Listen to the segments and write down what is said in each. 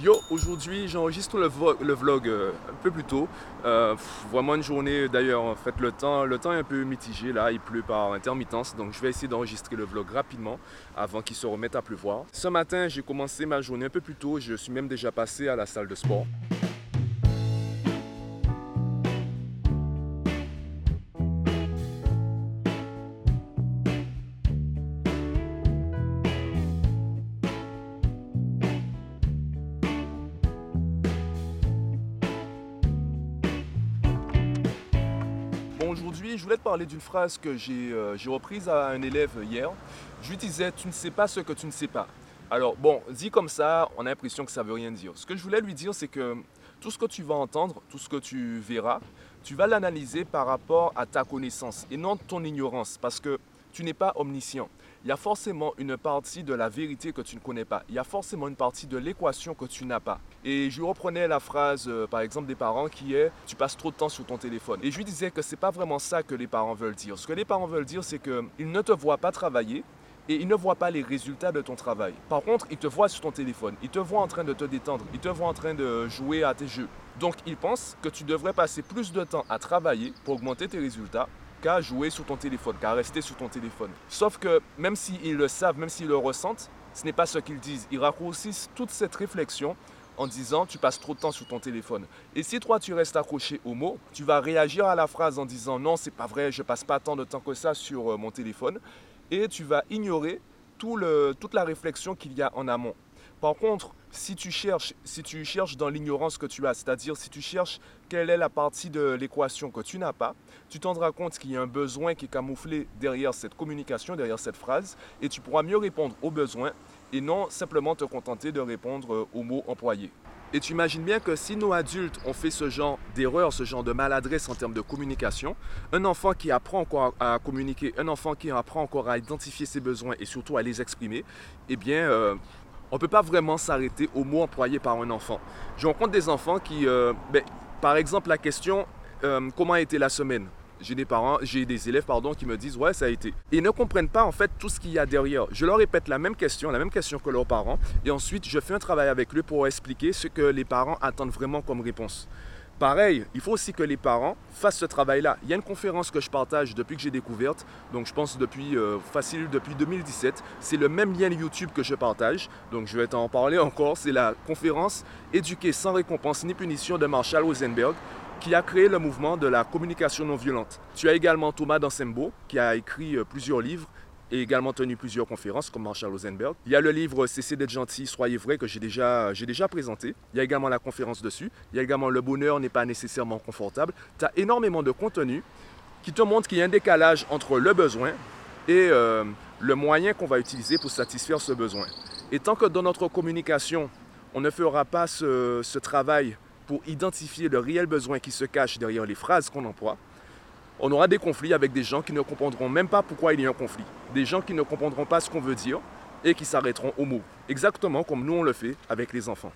Yo, aujourd'hui j'enregistre le, vlog euh, un peu plus tôt. Euh, vraiment une journée d'ailleurs, en fait le temps, le temps est un peu mitigé là, il pleut par intermittence, donc je vais essayer d'enregistrer le vlog rapidement avant qu'il se remette à pleuvoir. Ce matin j'ai commencé ma journée un peu plus tôt, je suis même déjà passé à la salle de sport. Aujourd'hui, je voulais te parler d'une phrase que j'ai euh, reprise à un élève hier. Je lui disais Tu ne sais pas ce que tu ne sais pas. Alors, bon, dit comme ça, on a l'impression que ça veut rien dire. Ce que je voulais lui dire, c'est que tout ce que tu vas entendre, tout ce que tu verras, tu vas l'analyser par rapport à ta connaissance et non ton ignorance, parce que tu n'es pas omniscient. Il y a forcément une partie de la vérité que tu ne connais pas. Il y a forcément une partie de l'équation que tu n'as pas. Et je reprenais la phrase, euh, par exemple, des parents qui est Tu passes trop de temps sur ton téléphone. Et je lui disais que c'est pas vraiment ça que les parents veulent dire. Ce que les parents veulent dire, c'est qu'ils ne te voient pas travailler, et ils ne voient pas les résultats de ton travail. Par contre, ils te voient sur ton téléphone, ils te voient en train de te détendre, ils te voient en train de jouer à tes jeux. Donc, ils pensent que tu devrais passer plus de temps à travailler pour augmenter tes résultats qu'à jouer sur ton téléphone, qu'à rester sur ton téléphone. Sauf que même s'ils le savent, même s'ils le ressentent, ce n'est pas ce qu'ils disent. Ils raccourcissent toute cette réflexion en disant tu passes trop de temps sur ton téléphone. Et si toi tu restes accroché au mot, tu vas réagir à la phrase en disant non, c'est pas vrai, je passe pas tant de temps que ça sur euh, mon téléphone et tu vas ignorer tout le, toute la réflexion qu'il y a en amont. Par contre, si tu cherches, dans l'ignorance que tu as, c'est-à-dire si tu cherches quelle est la partie de l'équation que tu n'as pas, tu te rendras compte qu'il y a un besoin qui est camouflé derrière cette communication, derrière cette phrase, et tu pourras mieux répondre aux besoins et non simplement te contenter de répondre euh, aux mots employés. Et tu imagines bien que si nos adultes ont fait ce genre d'erreur, ce genre de maladresse en termes de communication, un enfant qui apprend encore à communiquer, un enfant qui apprend encore à identifier ses besoins et surtout à les exprimer, eh bien, euh, on ne peut pas vraiment s'arrêter aux mots employés par un enfant. Je rencontre des enfants qui, euh, ben, par exemple, la question euh, comment a été la semaine? J'ai des parents, j'ai des élèves qui me disent ouais ça a été. Ils ne comprennent pas en fait tout ce qu'il y a derrière. Je leur répète la même question, la même question que leurs parents, et ensuite je fais un travail avec eux pour expliquer ce que les parents attendent vraiment comme réponse. Pareil, il faut aussi que les parents fassent ce travail-là. Il y a une conférence que je partage depuis que j'ai découverte, donc je pense depuis euh, facile depuis 2017. C'est le même lien YouTube que je partage, donc je vais t'en parler encore. C'est la conférence Éduquer sans récompense ni punition de Marshall Rosenberg qui a créé le mouvement de la communication non violente. Tu as également Thomas Dansembo qui a écrit euh, plusieurs livres et également tenu plusieurs conférences comme Marshall Rosenberg. Il y a le livre Cessez d'être gentil, soyez vrai que j'ai déjà, présenté. Il y a également la conférence dessus. Il y a également Le bonheur n'est pas nécessairement confortable. Tu as énormément de contenu qui te montre qu'il y a un décalage entre le besoin et euh, le moyen qu'on va utiliser pour satisfaire ce besoin. Et tant que dans notre communication, on ne fera pas ce travail pour identifier le réel besoin qui se cache derrière les phrases qu'on emploie, on aura des conflits avec des gens qui ne comprendront même pas pourquoi il y a un conflit. Des gens qui ne comprendront pas ce qu'on veut dire et qui s'arrêteront au mot. Exactement comme nous on le fait avec les enfants.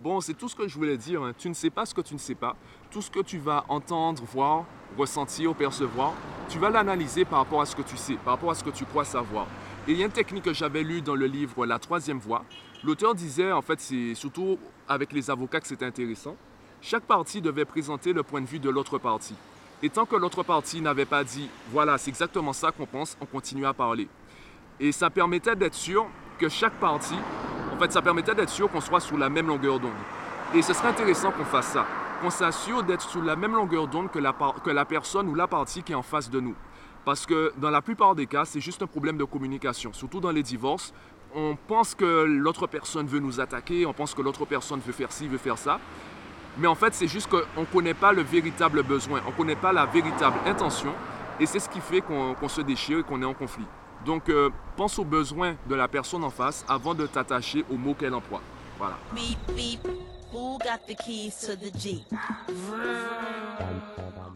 Bon, c'est tout ce que je voulais dire. hein. Tu ne sais pas ce que tu ne sais pas. Tout ce que tu vas entendre, voir, ressentir, percevoir, tu vas l'analyser par rapport à ce que tu sais, par rapport à ce que tu crois savoir. Et il y a une technique que j'avais lue dans le livre La troisième voie. L'auteur disait, en fait, c'est surtout avec les avocats que c'était intéressant. Chaque partie devait présenter le point de vue de l'autre partie. Et tant que l'autre partie n'avait pas dit, voilà, c'est exactement ça qu'on pense, on continuait à parler. Et ça permettait d'être sûr que chaque partie, en fait, ça permettait d'être sûr qu'on soit sur la même longueur d'onde. Et ce serait intéressant qu'on fasse ça, qu'on s'assure d'être sur la même longueur d'onde que la, que la personne ou la partie qui est en face de nous. Parce que dans la plupart des cas, c'est juste un problème de communication. Surtout dans les divorces, on pense que l'autre personne veut nous attaquer, on pense que l'autre personne veut faire ci, veut faire ça. Mais en fait, c'est juste qu'on ne connaît pas le véritable besoin, on ne connaît pas la véritable intention. Et c'est ce qui fait qu'on se déchire et qu'on est en conflit. Donc, euh, pense aux besoins de la personne en face avant de t'attacher aux mots qu'elle emploie. Voilà. Beep, beep. Who got the keys to the Jeep? Vroom.